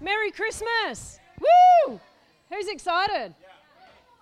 Merry Christmas! Woo! Who's excited?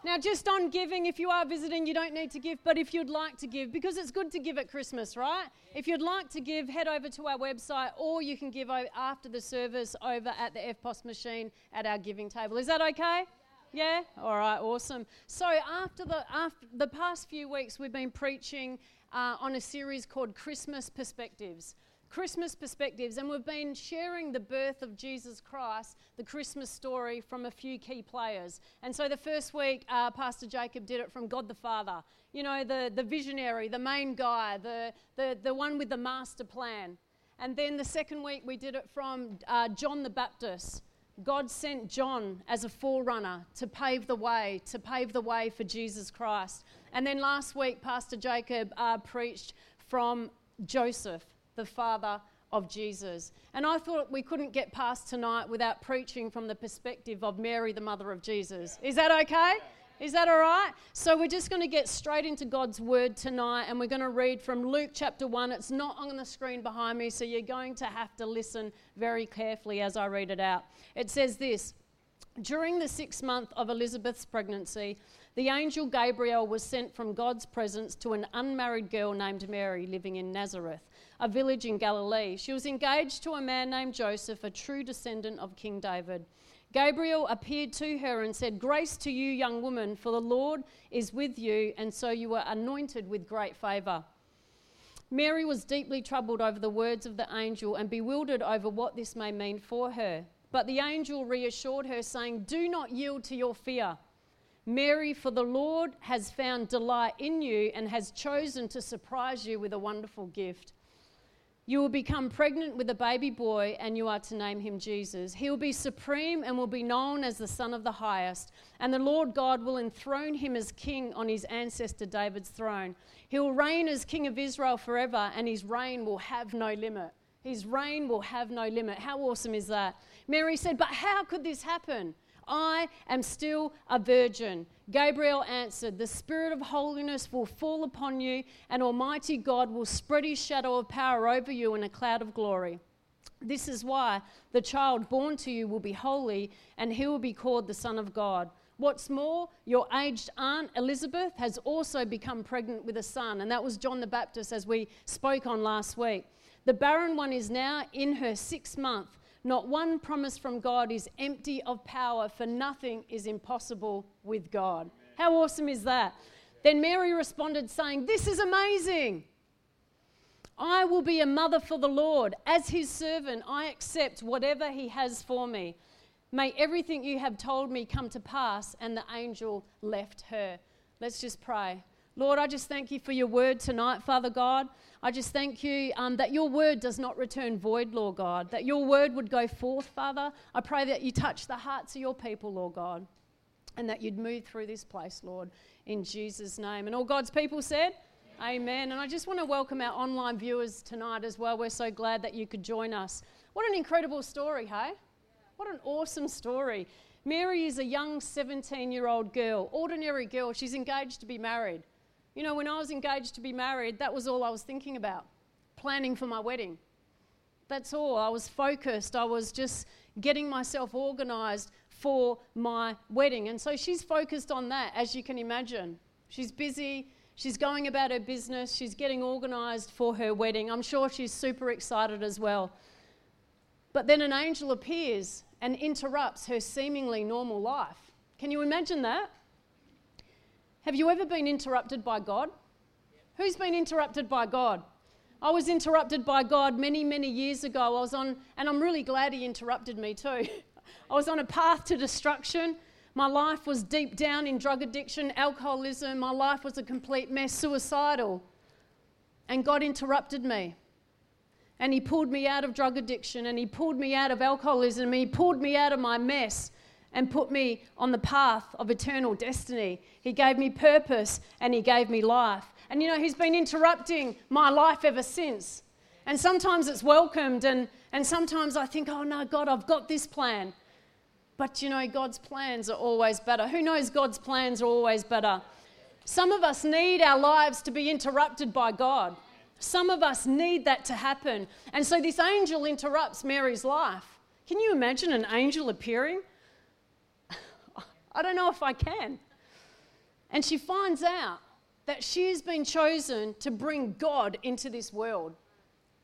Now, just on giving, if you are visiting, you don't need to give, but if you'd like to give, because it's good to give at Christmas, right? If you'd like to give, head over to our website or you can give after the service over at the EFTPOS machine at our giving table. Is that okay? Yeah? All right, awesome. So, after the, after the past few weeks, we've been preaching uh, on a series called Christmas Perspectives. Christmas perspectives, and we've been sharing the birth of Jesus Christ, the Christmas story, from a few key players. And so the first week, uh, Pastor Jacob did it from God the Father, you know, the, the visionary, the main guy, the, the, the one with the master plan. And then the second week, we did it from uh, John the Baptist. God sent John as a forerunner to pave the way, to pave the way for Jesus Christ. And then last week, Pastor Jacob uh, preached from Joseph the father of Jesus. And I thought we couldn't get past tonight without preaching from the perspective of Mary, the mother of Jesus. Is that okay? Is that all right? So we're just going to get straight into God's word tonight and we're going to read from Luke chapter 1. It's not on the screen behind me, so you're going to have to listen very carefully as I read it out. It says this During the sixth month of Elizabeth's pregnancy, the angel Gabriel was sent from God's presence to an unmarried girl named Mary living in Nazareth a village in Galilee. She was engaged to a man named Joseph, a true descendant of King David. Gabriel appeared to her and said, Grace to you, young woman, for the Lord is with you, and so you are anointed with great favour. Mary was deeply troubled over the words of the angel and bewildered over what this may mean for her. But the angel reassured her, saying, Do not yield to your fear. Mary, for the Lord has found delight in you and has chosen to surprise you with a wonderful gift. You will become pregnant with a baby boy, and you are to name him Jesus. He will be supreme and will be known as the Son of the Highest. And the Lord God will enthrone him as king on his ancestor David's throne. He will reign as king of Israel forever, and his reign will have no limit. His reign will have no limit. How awesome is that? Mary said, But how could this happen? I am still a virgin. Gabriel answered, The Spirit of holiness will fall upon you, and Almighty God will spread his shadow of power over you in a cloud of glory. This is why the child born to you will be holy, and he will be called the Son of God. What's more, your aged aunt Elizabeth has also become pregnant with a son, and that was John the Baptist, as we spoke on last week. The barren one is now in her sixth month not one promise from God is empty of power, for nothing is impossible with God. How awesome is that? Then Mary responded, saying, This is amazing. I will be a mother for the Lord. As his servant, I accept whatever he has for me. May everything you have told me come to pass. And the angel left her. Let's just pray. Lord, I just thank you for your word tonight, Father God. I just thank you um, that your word does not return void, Lord God, that your word would go forth, Father. I pray that you touch the hearts of your people, Lord God, and that you'd move through this place, Lord, in Jesus' name. And all God's people said, Amen. Amen. And I just want to welcome our online viewers tonight as well. We're so glad that you could join us. What an incredible story, hey? What an awesome story. Mary is a young 17 year old girl, ordinary girl. She's engaged to be married. You know, when I was engaged to be married, that was all I was thinking about planning for my wedding. That's all. I was focused. I was just getting myself organized for my wedding. And so she's focused on that, as you can imagine. She's busy. She's going about her business. She's getting organized for her wedding. I'm sure she's super excited as well. But then an angel appears and interrupts her seemingly normal life. Can you imagine that? Have you ever been interrupted by God? Who's been interrupted by God? I was interrupted by God many, many years ago. I was on, and I'm really glad He interrupted me too. I was on a path to destruction. My life was deep down in drug addiction, alcoholism. My life was a complete mess, suicidal. And God interrupted me. And He pulled me out of drug addiction, and He pulled me out of alcoholism, and He pulled me out of my mess and put me on the path of eternal destiny. He gave me purpose and He gave me life. And you know, He's been interrupting my life ever since. And sometimes it's welcomed, and, and sometimes I think, oh no, God, I've got this plan. But you know, God's plans are always better. Who knows God's plans are always better? Some of us need our lives to be interrupted by God. Some of us need that to happen. And so this angel interrupts Mary's life. Can you imagine an angel appearing? I don't know if I can. And she finds out that she has been chosen to bring God into this world.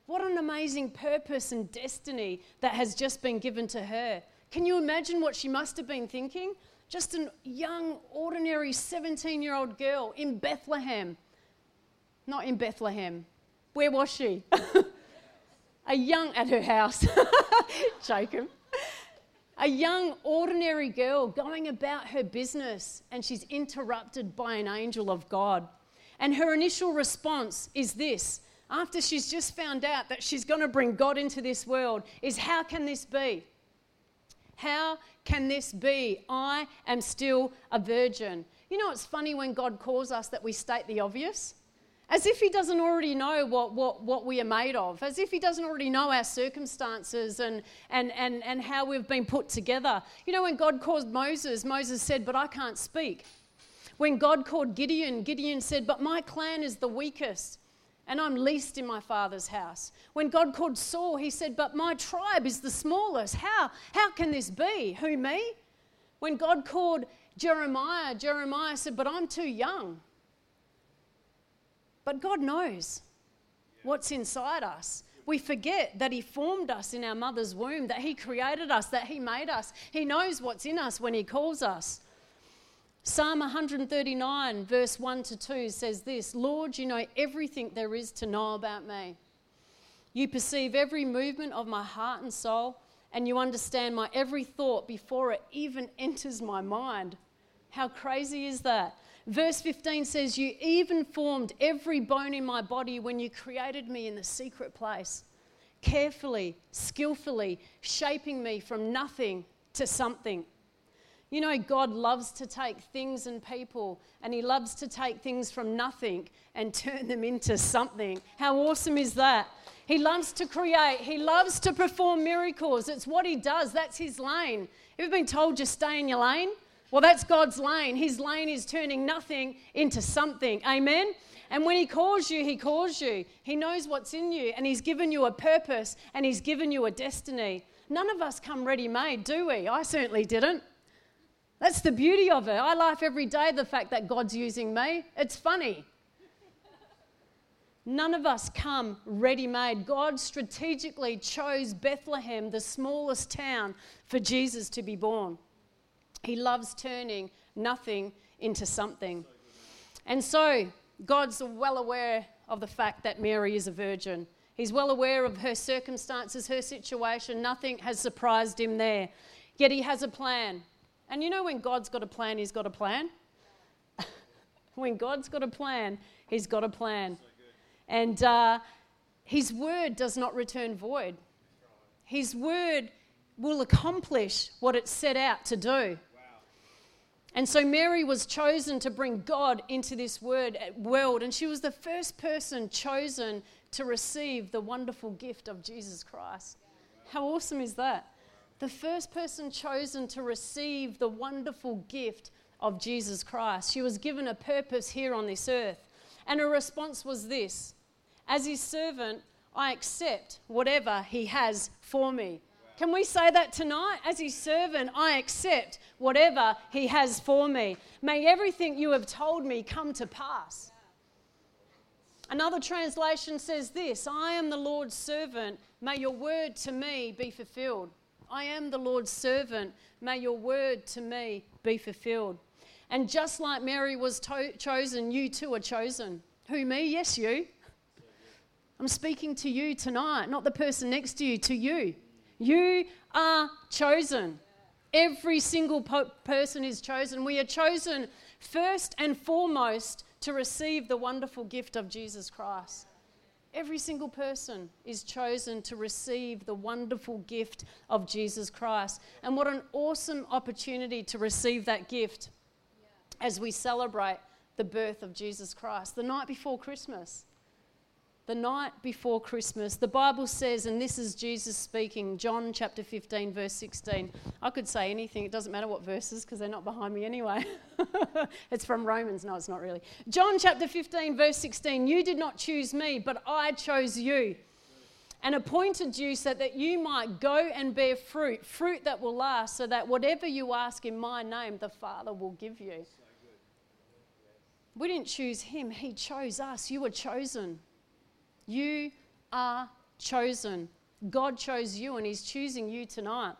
What an amazing purpose and destiny that has just been given to her. Can you imagine what she must have been thinking? Just a young, ordinary 17 year old girl in Bethlehem. Not in Bethlehem. Where was she? a young, at her house. Jacob. A young, ordinary girl going about her business, and she's interrupted by an angel of God. And her initial response is this after she's just found out that she's going to bring God into this world is how can this be? How can this be? I am still a virgin. You know, it's funny when God calls us that we state the obvious. As if He doesn't already know what, what, what we are made of, as if He doesn't already know our circumstances and, and, and, and how we've been put together. You know, when God called Moses, Moses said, But I can't speak. When God called Gideon, Gideon said, But my clan is the weakest and I'm least in my father's house. When God called Saul, he said, But my tribe is the smallest. How, how can this be? Who, me? When God called Jeremiah, Jeremiah said, But I'm too young. But God knows what's inside us. We forget that He formed us in our mother's womb, that He created us, that He made us. He knows what's in us when He calls us. Psalm 139, verse 1 to 2 says this Lord, you know everything there is to know about me. You perceive every movement of my heart and soul, and you understand my every thought before it even enters my mind. How crazy is that? Verse 15 says, You even formed every bone in my body when you created me in the secret place, carefully, skillfully shaping me from nothing to something. You know, God loves to take things and people, and He loves to take things from nothing and turn them into something. How awesome is that? He loves to create, He loves to perform miracles. It's what He does, that's His lane. Ever been told just stay in your lane? Well, that's God's lane. His lane is turning nothing into something. Amen? And when He calls you, He calls you. He knows what's in you, and He's given you a purpose, and He's given you a destiny. None of us come ready made, do we? I certainly didn't. That's the beauty of it. I laugh every day the fact that God's using me. It's funny. None of us come ready made. God strategically chose Bethlehem, the smallest town, for Jesus to be born. He loves turning nothing into something. And so, God's well aware of the fact that Mary is a virgin. He's well aware of her circumstances, her situation. Nothing has surprised him there. Yet he has a plan. And you know, when God's got a plan, He's got a plan. when God's got a plan, He's got a plan. And uh, His word does not return void. His word will accomplish what it set out to do. And so Mary was chosen to bring God into this word, world, and she was the first person chosen to receive the wonderful gift of Jesus Christ. How awesome is that? the first person chosen to receive the wonderful gift of Jesus Christ. She was given a purpose here on this earth. And her response was this As his servant, I accept whatever he has for me. Can we say that tonight? As his servant, I accept whatever he has for me. May everything you have told me come to pass. Another translation says this I am the Lord's servant. May your word to me be fulfilled. I am the Lord's servant. May your word to me be fulfilled. And just like Mary was to- chosen, you too are chosen. Who, me? Yes, you. I'm speaking to you tonight, not the person next to you, to you. You are chosen. Every single po- person is chosen. We are chosen first and foremost to receive the wonderful gift of Jesus Christ. Every single person is chosen to receive the wonderful gift of Jesus Christ. And what an awesome opportunity to receive that gift as we celebrate the birth of Jesus Christ, the night before Christmas the night before Christmas. The Bible says, and this is Jesus speaking, John chapter 15, verse 16. I could say anything, it doesn't matter what verses because they're not behind me anyway. it's from Romans. No, it's not really. John chapter 15, verse 16. You did not choose me, but I chose you and appointed you so that you might go and bear fruit, fruit that will last, so that whatever you ask in my name, the Father will give you. We didn't choose him, he chose us. You were chosen. You are chosen. God chose you, and he's choosing you tonight.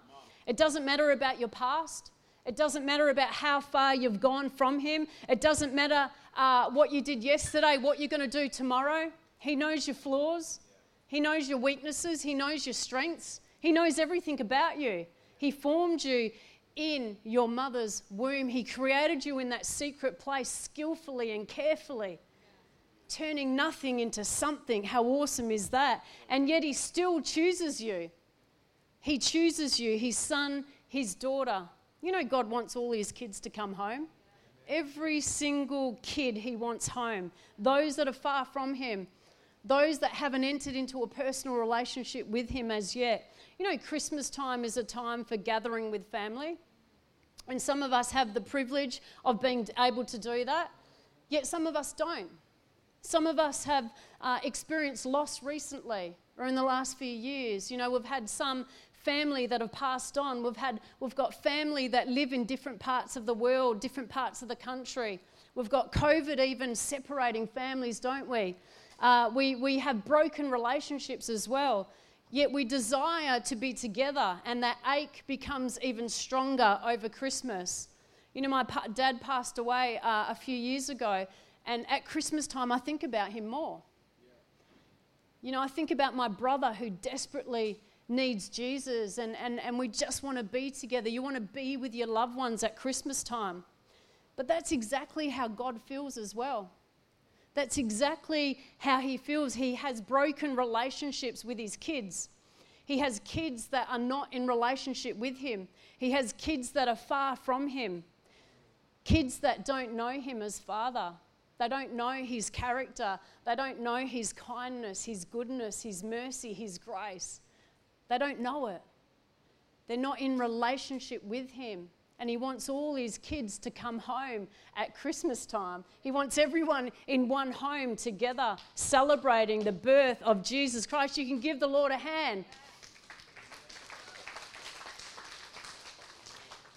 It doesn't matter about your past. It doesn't matter about how far you've gone from Him. It doesn't matter uh, what you did yesterday, what you're going to do tomorrow. He knows your flaws. He knows your weaknesses, He knows your strengths, He knows everything about you. He formed you in your mother's womb. He created you in that secret place skillfully and carefully, turning nothing into something. How awesome is that? And yet He still chooses you. He chooses you, His son, His daughter. You know, God wants all His kids to come home. Every single kid He wants home. Those that are far from Him, those that haven't entered into a personal relationship with Him as yet. You know, Christmas time is a time for gathering with family. And some of us have the privilege of being able to do that, yet some of us don't. Some of us have uh, experienced loss recently or in the last few years. You know, we've had some family that have passed on. We've, had, we've got family that live in different parts of the world, different parts of the country. We've got COVID even separating families, don't we? Uh, we, we have broken relationships as well. Yet we desire to be together, and that ache becomes even stronger over Christmas. You know, my pa- dad passed away uh, a few years ago, and at Christmas time, I think about him more. You know, I think about my brother who desperately needs Jesus, and, and, and we just want to be together. You want to be with your loved ones at Christmas time. But that's exactly how God feels as well. That's exactly how he feels. He has broken relationships with his kids. He has kids that are not in relationship with him. He has kids that are far from him. Kids that don't know him as father. They don't know his character. They don't know his kindness, his goodness, his mercy, his grace. They don't know it. They're not in relationship with him and he wants all his kids to come home at Christmas time. He wants everyone in one home together celebrating the birth of Jesus Christ. You can give the Lord a hand.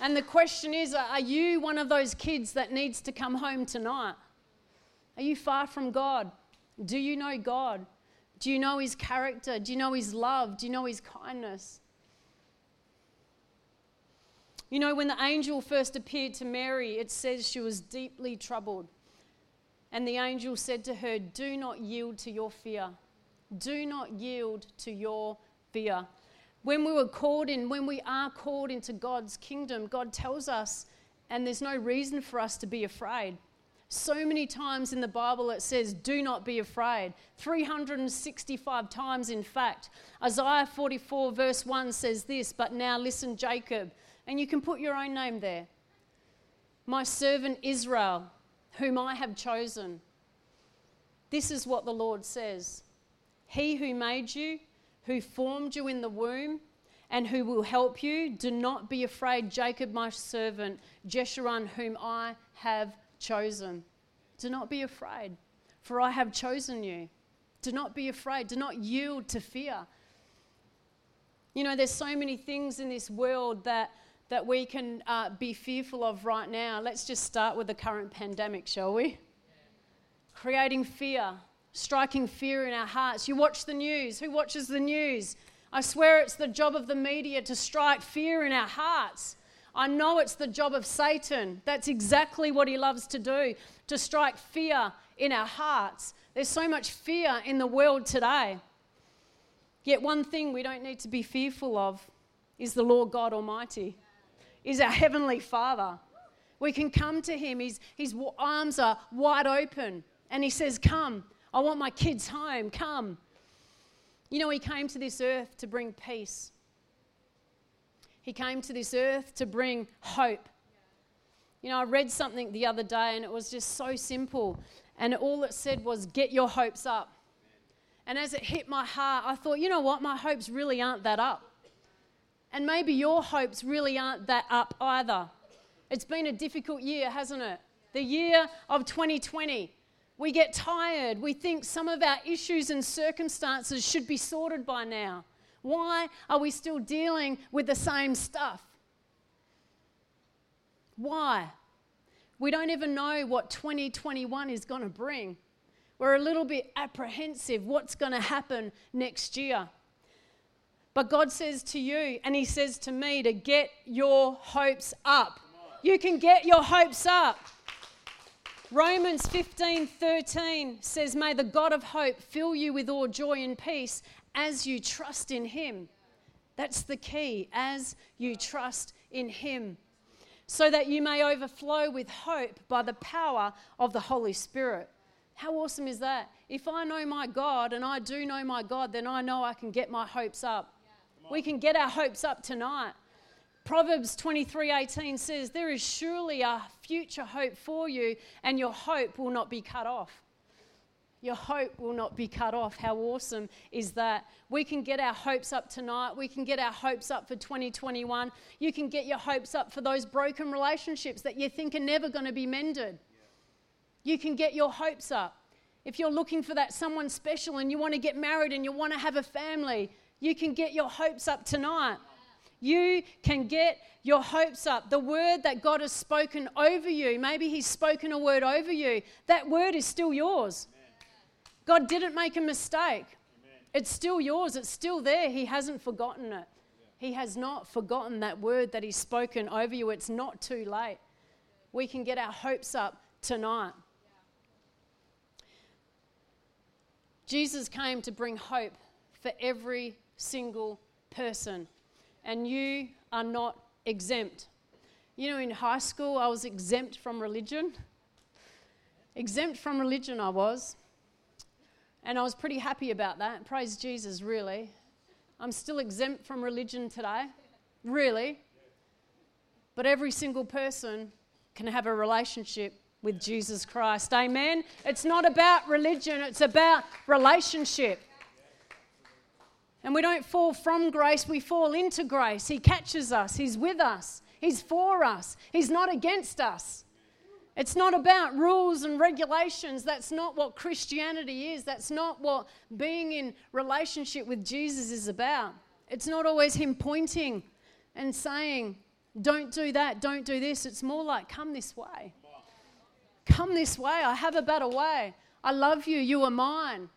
And the question is are you one of those kids that needs to come home tonight? Are you far from God? Do you know God? Do you know his character? Do you know his love? Do you know his kindness? You know, when the angel first appeared to Mary, it says she was deeply troubled. And the angel said to her, Do not yield to your fear. Do not yield to your fear. When we were called in, when we are called into God's kingdom, God tells us, and there's no reason for us to be afraid. So many times in the Bible it says, Do not be afraid. 365 times, in fact. Isaiah 44, verse 1 says this, But now listen, Jacob. And you can put your own name there. My servant Israel, whom I have chosen. This is what the Lord says He who made you, who formed you in the womb, and who will help you, do not be afraid, Jacob, my servant, Jeshurun, whom I have chosen. Do not be afraid, for I have chosen you. Do not be afraid. Do not yield to fear. You know, there's so many things in this world that that we can uh, be fearful of right now. Let's just start with the current pandemic, shall we? Creating fear, striking fear in our hearts. You watch the news. Who watches the news? I swear it's the job of the media to strike fear in our hearts. I know it's the job of Satan. That's exactly what he loves to do, to strike fear in our hearts. There's so much fear in the world today. Yet, one thing we don't need to be fearful of is the Lord God Almighty is our Heavenly Father. We can come to Him, His, his arms are wide open, and He says, Come, I want my kids home, come. You know, He came to this earth to bring peace, He came to this earth to bring hope. You know, I read something the other day, and it was just so simple. And all it said was, Get your hopes up. And as it hit my heart, I thought, you know what? My hopes really aren't that up. And maybe your hopes really aren't that up either. It's been a difficult year, hasn't it? The year of 2020. We get tired. We think some of our issues and circumstances should be sorted by now. Why are we still dealing with the same stuff? Why? We don't even know what 2021 is going to bring. We're a little bit apprehensive what's going to happen next year. But God says to you, and He says to me, to get your hopes up. You can get your hopes up. Romans 15 13 says, May the God of hope fill you with all joy and peace as you trust in Him. That's the key, as you trust in Him, so that you may overflow with hope by the power of the Holy Spirit. How awesome is that? If I know my God and I do know my God, then I know I can get my hopes up. We can get our hopes up tonight. Proverbs 23:18 says, "There is surely a future hope for you, and your hope will not be cut off." Your hope will not be cut off. How awesome is that? We can get our hopes up tonight. We can get our hopes up for 2021. You can get your hopes up for those broken relationships that you think are never going to be mended. You can get your hopes up. If you're looking for that someone special and you want to get married and you want to have a family, you can get your hopes up tonight. You can get your hopes up. The word that God has spoken over you, maybe He's spoken a word over you, that word is still yours. God didn't make a mistake. It's still yours, it's still there. He hasn't forgotten it. He has not forgotten that word that He's spoken over you. It's not too late. We can get our hopes up tonight. Jesus came to bring hope for every single person and you are not exempt. You know, in high school, I was exempt from religion. Exempt from religion, I was. And I was pretty happy about that. Praise Jesus, really. I'm still exempt from religion today, really. But every single person can have a relationship with Jesus Christ. Amen. It's not about religion, it's about relationship. And we don't fall from grace, we fall into grace. He catches us, He's with us, He's for us, He's not against us. It's not about rules and regulations. That's not what Christianity is. That's not what being in relationship with Jesus is about. It's not always Him pointing and saying, don't do that, don't do this. It's more like, come this way. Come this way. I have a better way. I love you. You are mine.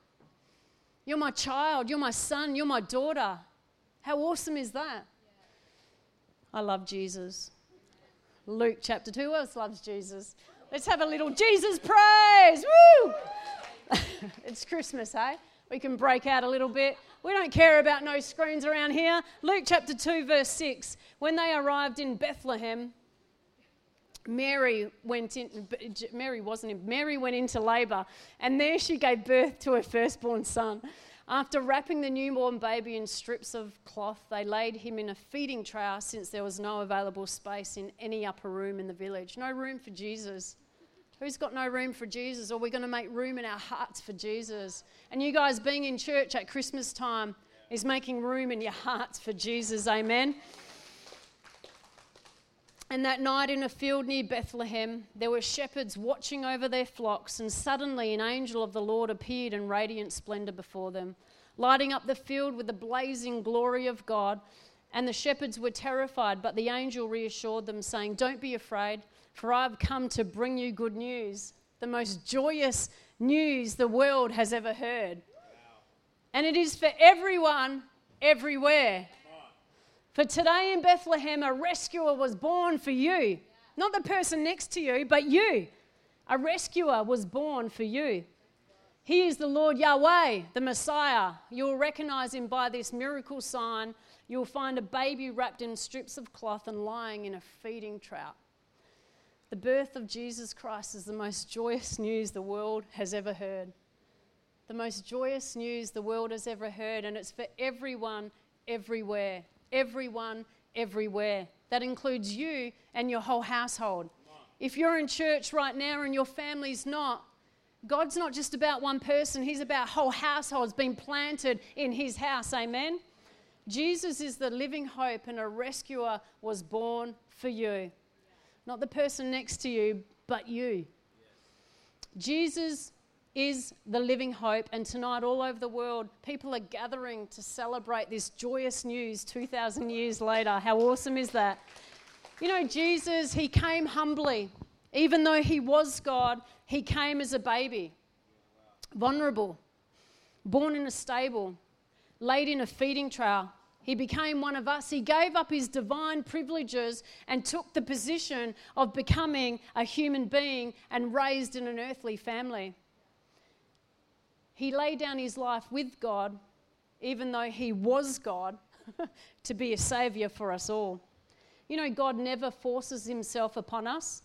You're my child. You're my son. You're my daughter. How awesome is that? I love Jesus. Luke chapter 2. Who else loves Jesus? Let's have a little Jesus praise. Woo! it's Christmas, hey? We can break out a little bit. We don't care about no screens around here. Luke chapter 2, verse 6. When they arrived in Bethlehem, Mary went in, Mary wasn't in, Mary went into labor, and there she gave birth to her firstborn son. After wrapping the newborn baby in strips of cloth, they laid him in a feeding trough since there was no available space in any upper room in the village. No room for Jesus. Who's got no room for Jesus? Or are we going to make room in our hearts for Jesus? And you guys being in church at Christmas time is making room in your hearts for Jesus. Amen. And that night in a field near Bethlehem, there were shepherds watching over their flocks, and suddenly an angel of the Lord appeared in radiant splendor before them, lighting up the field with the blazing glory of God. And the shepherds were terrified, but the angel reassured them, saying, Don't be afraid, for I've come to bring you good news, the most joyous news the world has ever heard. And it is for everyone, everywhere. For today in Bethlehem, a rescuer was born for you. Not the person next to you, but you. A rescuer was born for you. He is the Lord Yahweh, the Messiah. You'll recognize him by this miracle sign. You'll find a baby wrapped in strips of cloth and lying in a feeding trough. The birth of Jesus Christ is the most joyous news the world has ever heard. The most joyous news the world has ever heard, and it's for everyone, everywhere everyone, everywhere. That includes you and your whole household. If you're in church right now and your family's not, God's not just about one person, He's about whole households being planted in His house. Amen? Jesus is the living hope, and a rescuer was born for you. Not the person next to you, but you. Jesus is the living hope. And tonight, all over the world, people are gathering to celebrate this joyous news 2,000 years later. How awesome is that? You know, Jesus, he came humbly. Even though he was God, he came as a baby, vulnerable, born in a stable, laid in a feeding trough. He became one of us. He gave up his divine privileges and took the position of becoming a human being and raised in an earthly family. He laid down his life with God, even though he was God, to be a savior for us all. You know, God never forces himself upon us.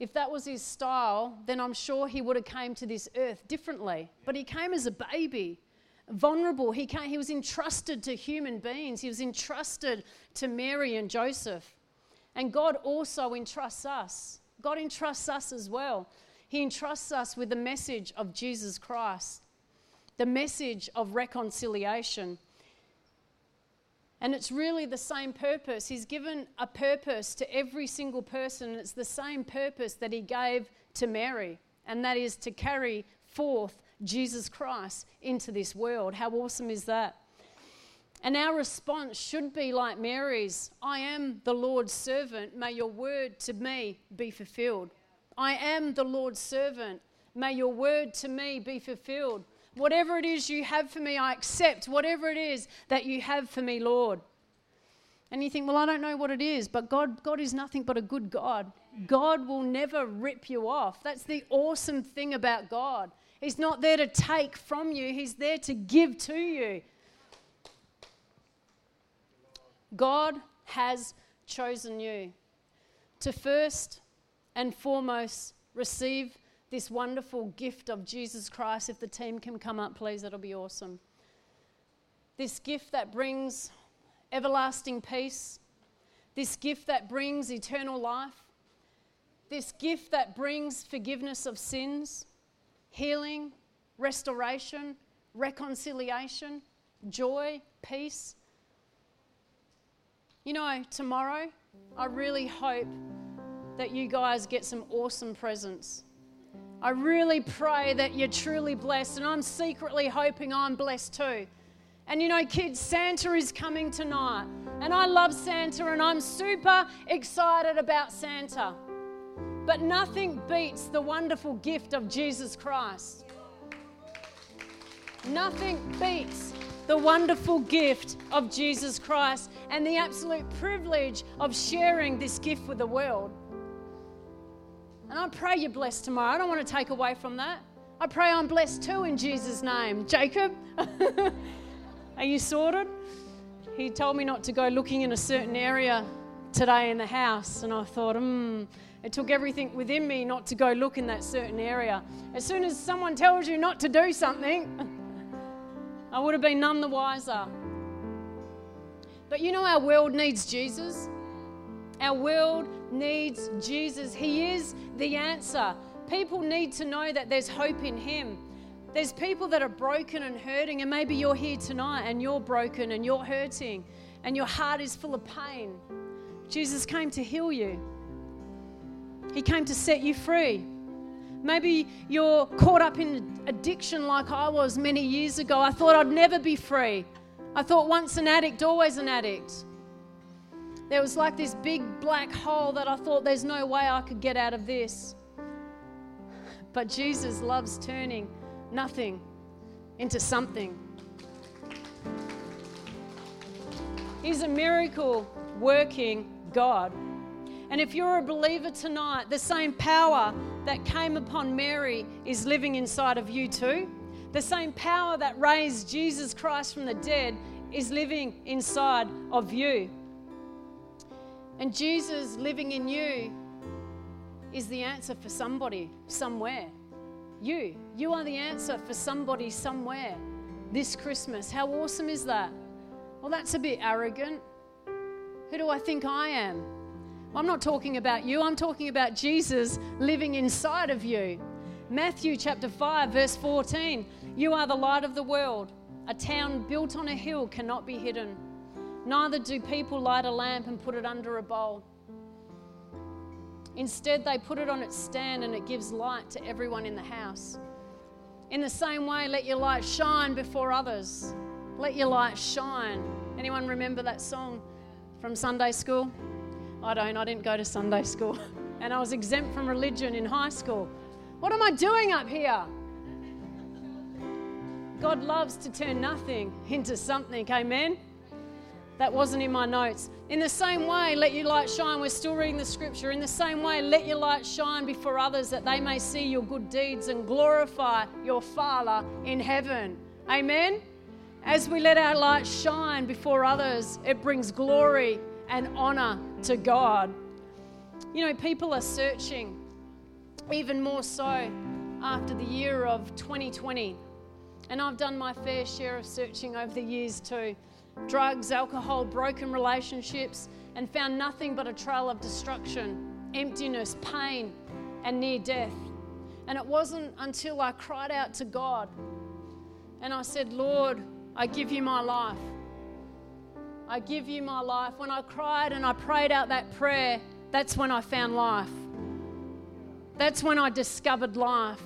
If that was his style, then I'm sure he would have came to this earth differently. But he came as a baby, vulnerable. He, came, he was entrusted to human beings. He was entrusted to Mary and Joseph. And God also entrusts us. God entrusts us as well. He entrusts us with the message of Jesus Christ the message of reconciliation. And it's really the same purpose. He's given a purpose to every single person, it's the same purpose that he gave to Mary, and that is to carry forth Jesus Christ into this world. How awesome is that? And our response should be like Mary's I am the Lord's servant. May your word to me be fulfilled. I am the Lord's servant. May your word to me be fulfilled. Whatever it is you have for me, I accept. Whatever it is that you have for me, Lord. And you think, well, I don't know what it is, but God, God is nothing but a good God. God will never rip you off. That's the awesome thing about God. He's not there to take from you, He's there to give to you. God has chosen you to first and foremost receive this wonderful gift of Jesus Christ. If the team can come up, please, that'll be awesome. This gift that brings everlasting peace, this gift that brings eternal life, this gift that brings forgiveness of sins, healing, restoration, reconciliation, joy, peace. You know, tomorrow, I really hope that you guys get some awesome presents. I really pray that you're truly blessed, and I'm secretly hoping I'm blessed too. And you know, kids, Santa is coming tonight, and I love Santa, and I'm super excited about Santa. But nothing beats the wonderful gift of Jesus Christ. Nothing beats the wonderful gift of Jesus Christ and the absolute privilege of sharing this gift with the world. And I pray you're blessed tomorrow. I don't want to take away from that. I pray I'm blessed too in Jesus' name. Jacob, are you sorted? He told me not to go looking in a certain area today in the house, and I thought, hmm, it took everything within me not to go look in that certain area. As soon as someone tells you not to do something, I would have been none the wiser. But you know, our world needs Jesus. Our world needs Jesus. He is the answer. People need to know that there's hope in Him. There's people that are broken and hurting, and maybe you're here tonight and you're broken and you're hurting and your heart is full of pain. Jesus came to heal you, He came to set you free. Maybe you're caught up in addiction like I was many years ago. I thought I'd never be free. I thought once an addict, always an addict. There was like this big black hole that I thought there's no way I could get out of this. But Jesus loves turning nothing into something. He's a miracle working God. And if you're a believer tonight, the same power that came upon Mary is living inside of you too. The same power that raised Jesus Christ from the dead is living inside of you. And Jesus living in you is the answer for somebody somewhere. You. You are the answer for somebody somewhere this Christmas. How awesome is that? Well, that's a bit arrogant. Who do I think I am? I'm not talking about you, I'm talking about Jesus living inside of you. Matthew chapter 5, verse 14 You are the light of the world. A town built on a hill cannot be hidden. Neither do people light a lamp and put it under a bowl. Instead, they put it on its stand and it gives light to everyone in the house. In the same way, let your light shine before others. Let your light shine. Anyone remember that song from Sunday school? I don't, I didn't go to Sunday school. And I was exempt from religion in high school. What am I doing up here? God loves to turn nothing into something. Amen. That wasn't in my notes. In the same way, let your light shine. We're still reading the scripture. In the same way, let your light shine before others that they may see your good deeds and glorify your Father in heaven. Amen. As we let our light shine before others, it brings glory and honor to God. You know, people are searching even more so after the year of 2020. And I've done my fair share of searching over the years too drugs, alcohol, broken relationships, and found nothing but a trail of destruction, emptiness, pain, and near death. And it wasn't until I cried out to God and I said, Lord, I give you my life. I give you my life. When I cried and I prayed out that prayer, that's when I found life. That's when I discovered life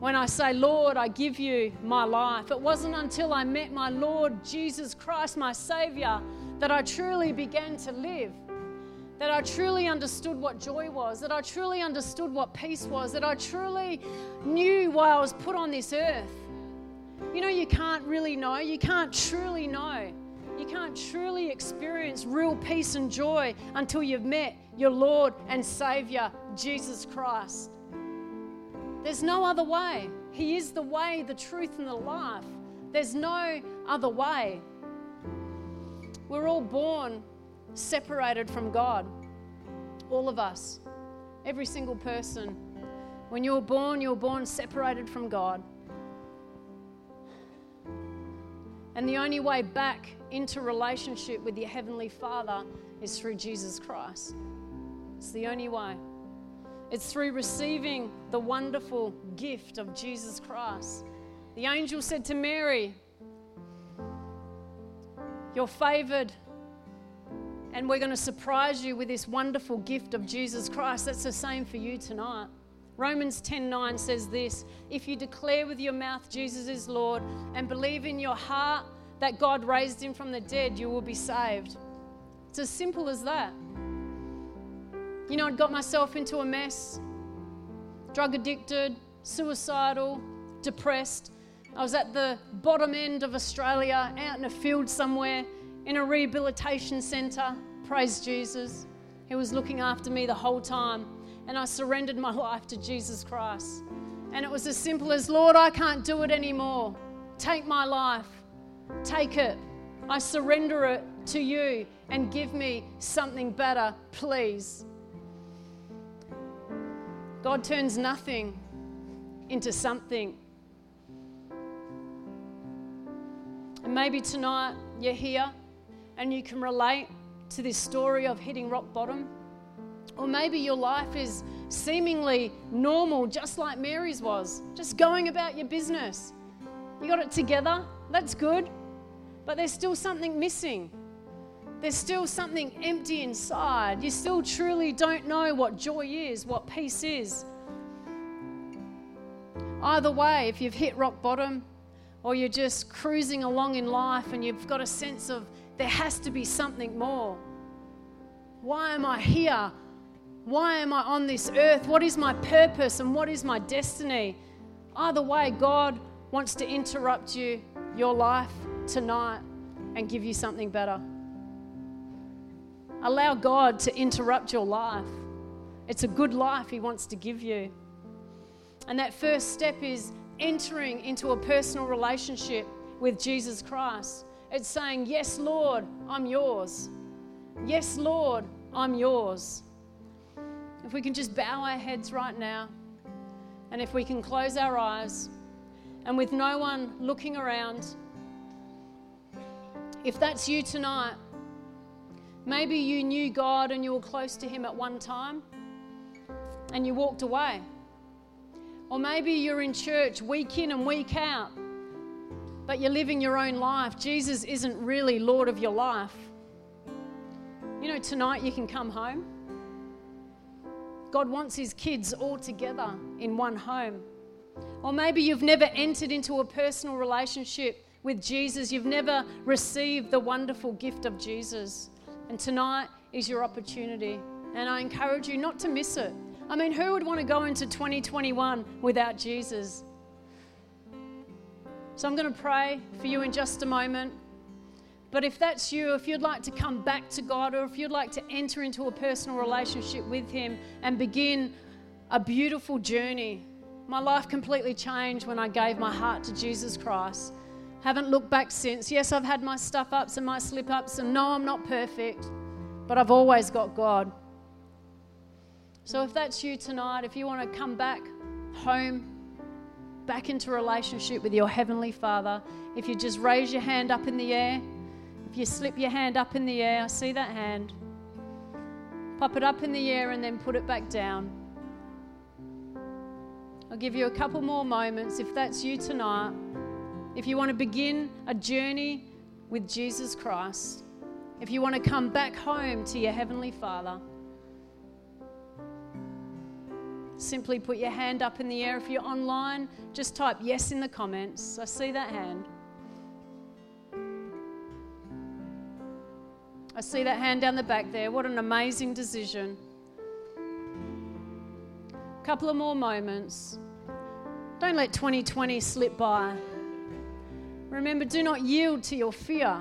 when I say, Lord, I give you my life. It wasn't until I met my Lord Jesus Christ, my Savior, that I truly began to live. That I truly understood what joy was, that I truly understood what peace was, that I truly knew why I was put on this earth. You know, you can't really know, you can't truly know. You can't truly experience real peace and joy until you've met your Lord and Savior, Jesus Christ. There's no other way. He is the way, the truth, and the life. There's no other way. We're all born separated from God. All of us. Every single person. When you're born, you're born separated from God. And the only way back into relationship with your Heavenly Father is through Jesus Christ. It's the only way. It's through receiving the wonderful gift of Jesus Christ. The angel said to Mary, You're favored, and we're going to surprise you with this wonderful gift of Jesus Christ. That's the same for you tonight. Romans 10:9 says this, if you declare with your mouth Jesus is Lord and believe in your heart that God raised him from the dead, you will be saved. It's as simple as that. You know, I'd got myself into a mess drug addicted, suicidal, depressed. I was at the bottom end of Australia, out in a field somewhere, in a rehabilitation centre. Praise Jesus. He was looking after me the whole time. And I surrendered my life to Jesus Christ. And it was as simple as, Lord, I can't do it anymore. Take my life. Take it. I surrender it to you and give me something better, please. God turns nothing into something. And maybe tonight you're here and you can relate to this story of hitting rock bottom. Or maybe your life is seemingly normal, just like Mary's was, just going about your business. You got it together, that's good, but there's still something missing there's still something empty inside. You still truly don't know what joy is, what peace is. Either way, if you've hit rock bottom or you're just cruising along in life and you've got a sense of there has to be something more. Why am I here? Why am I on this earth? What is my purpose and what is my destiny? Either way, God wants to interrupt you, your life tonight, and give you something better. Allow God to interrupt your life. It's a good life He wants to give you. And that first step is entering into a personal relationship with Jesus Christ. It's saying, Yes, Lord, I'm yours. Yes, Lord, I'm yours. If we can just bow our heads right now, and if we can close our eyes, and with no one looking around, if that's you tonight, Maybe you knew God and you were close to Him at one time and you walked away. Or maybe you're in church week in and week out, but you're living your own life. Jesus isn't really Lord of your life. You know, tonight you can come home. God wants His kids all together in one home. Or maybe you've never entered into a personal relationship with Jesus. You've never received the wonderful gift of Jesus. And tonight is your opportunity. And I encourage you not to miss it. I mean, who would want to go into 2021 without Jesus? So I'm going to pray for you in just a moment. But if that's you, if you'd like to come back to God, or if you'd like to enter into a personal relationship with Him and begin a beautiful journey, my life completely changed when I gave my heart to Jesus Christ. Haven't looked back since. Yes, I've had my stuff ups and my slip ups, and no, I'm not perfect, but I've always got God. So if that's you tonight, if you want to come back home, back into relationship with your Heavenly Father, if you just raise your hand up in the air, if you slip your hand up in the air, I see that hand. Pop it up in the air and then put it back down. I'll give you a couple more moments if that's you tonight. If you want to begin a journey with Jesus Christ, if you want to come back home to your Heavenly Father, simply put your hand up in the air. If you're online, just type yes in the comments. I see that hand. I see that hand down the back there. What an amazing decision. A couple of more moments. Don't let 2020 slip by. Remember, do not yield to your fear.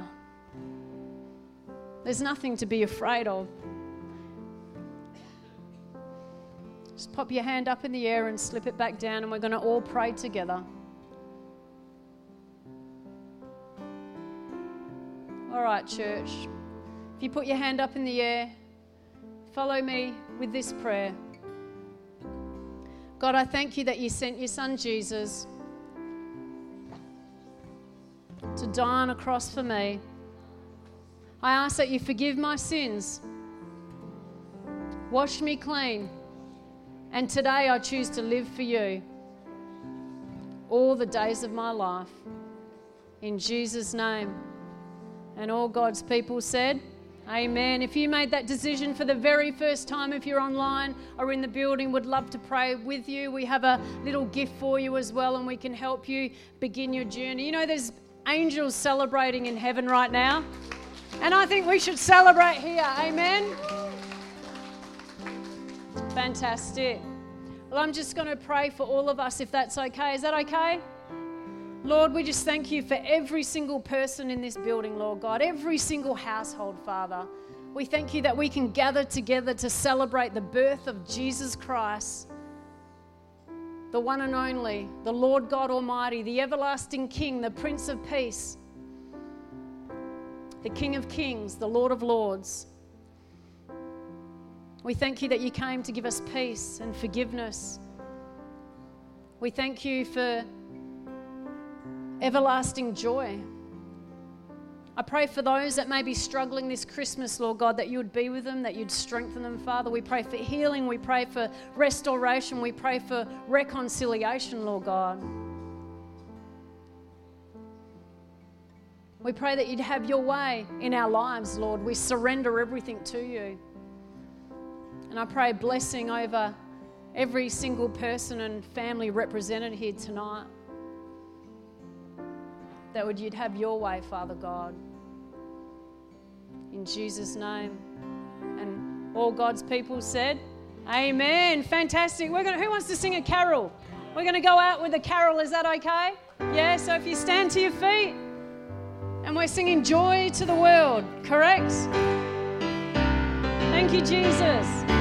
There's nothing to be afraid of. Just pop your hand up in the air and slip it back down, and we're going to all pray together. All right, church. If you put your hand up in the air, follow me with this prayer. God, I thank you that you sent your son Jesus to die on a cross for me. I ask that you forgive my sins, wash me clean and today I choose to live for you all the days of my life. In Jesus' name. And all God's people said, Amen. If you made that decision for the very first time, if you're online or in the building, would love to pray with you. We have a little gift for you as well, and we can help you begin your journey. You know, there's angels celebrating in heaven right now, and I think we should celebrate here. Amen. Fantastic. Well, I'm just going to pray for all of us if that's okay. Is that okay? Lord, we just thank you for every single person in this building, Lord God, every single household, Father. We thank you that we can gather together to celebrate the birth of Jesus Christ, the one and only, the Lord God Almighty, the everlasting King, the Prince of Peace, the King of Kings, the Lord of Lords. We thank you that you came to give us peace and forgiveness. We thank you for everlasting joy. I pray for those that may be struggling this Christmas, Lord God, that you would be with them, that you'd strengthen them, Father. We pray for healing. We pray for restoration. We pray for reconciliation, Lord God. We pray that you'd have your way in our lives, Lord. We surrender everything to you. And I pray blessing over every single person and family represented here tonight. That would you'd have your way, Father God. In Jesus' name. And all God's people said, Amen. Fantastic. We're gonna who wants to sing a carol? We're gonna go out with a carol, is that okay? Yeah, so if you stand to your feet and we're singing joy to the world, correct? Thank you, Jesus.